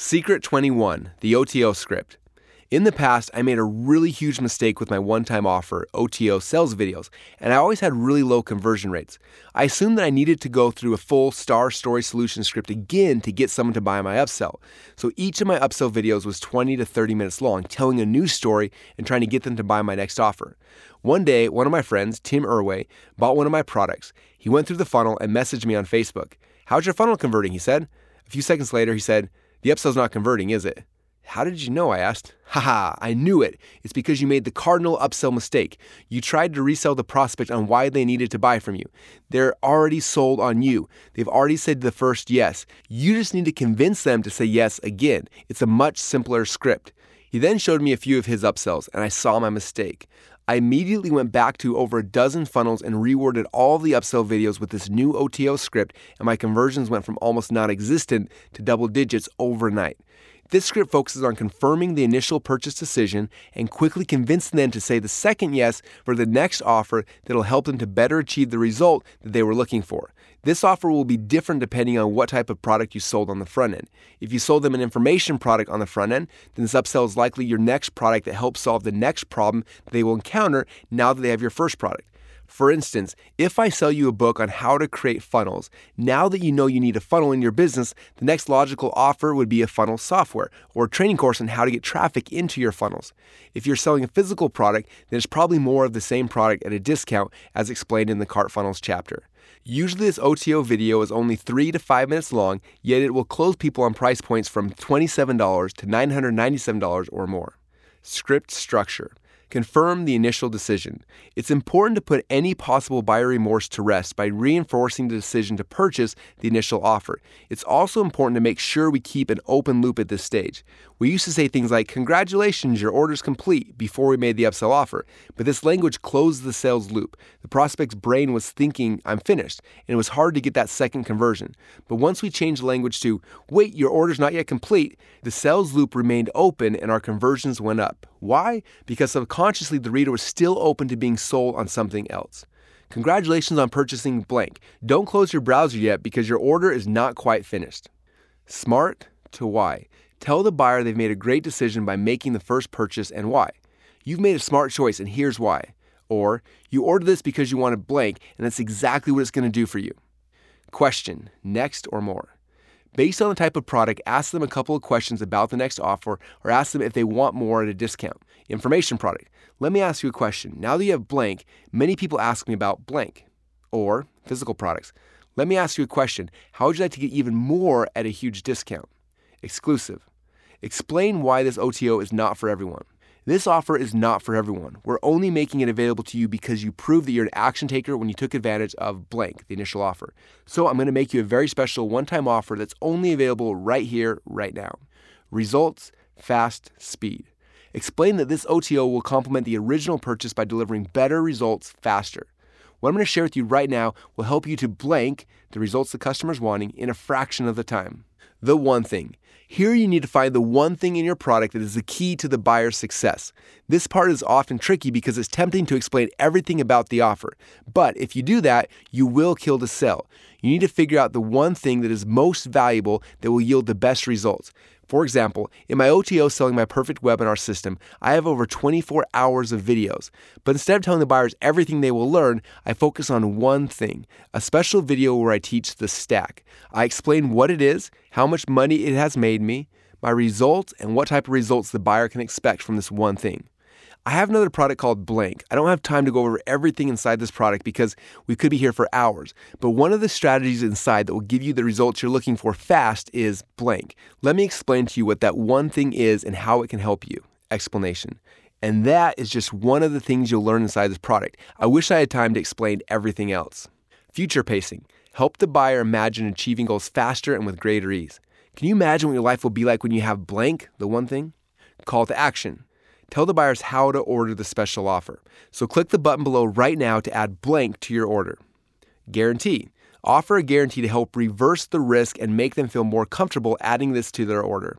Secret 21 The OTO Script. In the past, I made a really huge mistake with my one time offer, OTO sales videos, and I always had really low conversion rates. I assumed that I needed to go through a full Star Story Solution script again to get someone to buy my upsell. So each of my upsell videos was 20 to 30 minutes long, telling a new story and trying to get them to buy my next offer. One day, one of my friends, Tim Erway, bought one of my products. He went through the funnel and messaged me on Facebook. How's your funnel converting? He said. A few seconds later, he said, the upsell's not converting, is it? How did you know? I asked. Haha, I knew it. It's because you made the cardinal upsell mistake. You tried to resell the prospect on why they needed to buy from you. They're already sold on you. They've already said the first yes. You just need to convince them to say yes again. It's a much simpler script. He then showed me a few of his upsells, and I saw my mistake. I immediately went back to over a dozen funnels and reworded all the upsell videos with this new OTO script, and my conversions went from almost non existent to double digits overnight. This script focuses on confirming the initial purchase decision and quickly convincing them to say the second yes for the next offer that'll help them to better achieve the result that they were looking for. This offer will be different depending on what type of product you sold on the front end. If you sold them an information product on the front end, then this upsell is likely your next product that helps solve the next problem they will encounter now that they have your first product. For instance, if I sell you a book on how to create funnels, now that you know you need a funnel in your business, the next logical offer would be a funnel software or a training course on how to get traffic into your funnels. If you're selling a physical product, then it's probably more of the same product at a discount as explained in the Cart Funnels chapter. Usually, this OTO video is only 3 to 5 minutes long, yet it will close people on price points from $27 to $997 or more. Script structure. Confirm the initial decision. It's important to put any possible buyer remorse to rest by reinforcing the decision to purchase the initial offer. It's also important to make sure we keep an open loop at this stage. We used to say things like, Congratulations, your order's complete, before we made the upsell offer, but this language closed the sales loop. The prospect's brain was thinking, I'm finished, and it was hard to get that second conversion. But once we changed the language to, Wait, your order's not yet complete, the sales loop remained open and our conversions went up. Why? Because subconsciously the reader was still open to being sold on something else. Congratulations on purchasing blank. Don't close your browser yet because your order is not quite finished. Smart to why. Tell the buyer they've made a great decision by making the first purchase and why. You've made a smart choice and here's why. Or, you ordered this because you wanted blank and that's exactly what it's going to do for you. Question, next or more. Based on the type of product, ask them a couple of questions about the next offer or ask them if they want more at a discount. Information product. Let me ask you a question. Now that you have blank, many people ask me about blank. Or physical products. Let me ask you a question. How would you like to get even more at a huge discount? Exclusive. Explain why this OTO is not for everyone. This offer is not for everyone. We're only making it available to you because you proved that you're an action taker when you took advantage of blank, the initial offer. So I'm going to make you a very special one time offer that's only available right here, right now. Results, fast, speed. Explain that this OTO will complement the original purchase by delivering better results faster. What I'm going to share with you right now will help you to blank the results the customer's wanting in a fraction of the time. The one thing. Here you need to find the one thing in your product that is the key to the buyer's success. This part is often tricky because it's tempting to explain everything about the offer. But if you do that, you will kill the sale. You need to figure out the one thing that is most valuable that will yield the best results. For example, in my OTO selling my perfect webinar system, I have over 24 hours of videos. But instead of telling the buyers everything they will learn, I focus on one thing a special video where I teach the stack. I explain what it is, how much money it has made me, my results, and what type of results the buyer can expect from this one thing. I have another product called Blank. I don't have time to go over everything inside this product because we could be here for hours. But one of the strategies inside that will give you the results you're looking for fast is Blank. Let me explain to you what that one thing is and how it can help you. Explanation. And that is just one of the things you'll learn inside this product. I wish I had time to explain everything else. Future pacing. Help the buyer imagine achieving goals faster and with greater ease. Can you imagine what your life will be like when you have blank, the one thing? Call to action. Tell the buyers how to order the special offer. So click the button below right now to add blank to your order. Guarantee. Offer a guarantee to help reverse the risk and make them feel more comfortable adding this to their order.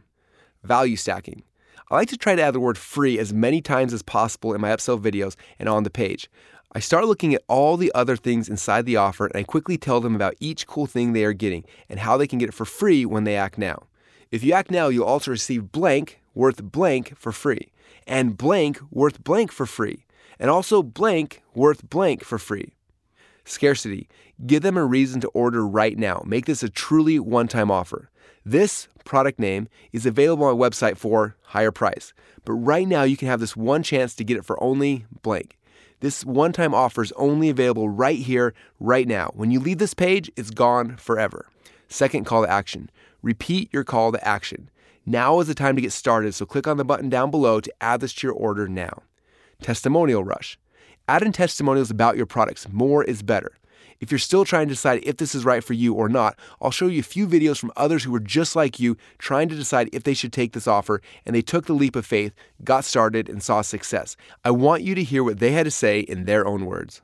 Value stacking. I like to try to add the word free as many times as possible in my upsell videos and on the page. I start looking at all the other things inside the offer and I quickly tell them about each cool thing they are getting and how they can get it for free when they act now. If you act now, you'll also receive blank worth blank for free, and blank worth blank for free, and also blank worth blank for free. Scarcity. Give them a reason to order right now. Make this a truly one time offer. This product name is available on my website for higher price, but right now you can have this one chance to get it for only blank. This one time offer is only available right here, right now. When you leave this page, it's gone forever. Second call to action repeat your call to action. Now is the time to get started, so click on the button down below to add this to your order now. Testimonial Rush. Add in testimonials about your products. More is better. If you're still trying to decide if this is right for you or not, I'll show you a few videos from others who were just like you trying to decide if they should take this offer and they took the leap of faith, got started, and saw success. I want you to hear what they had to say in their own words.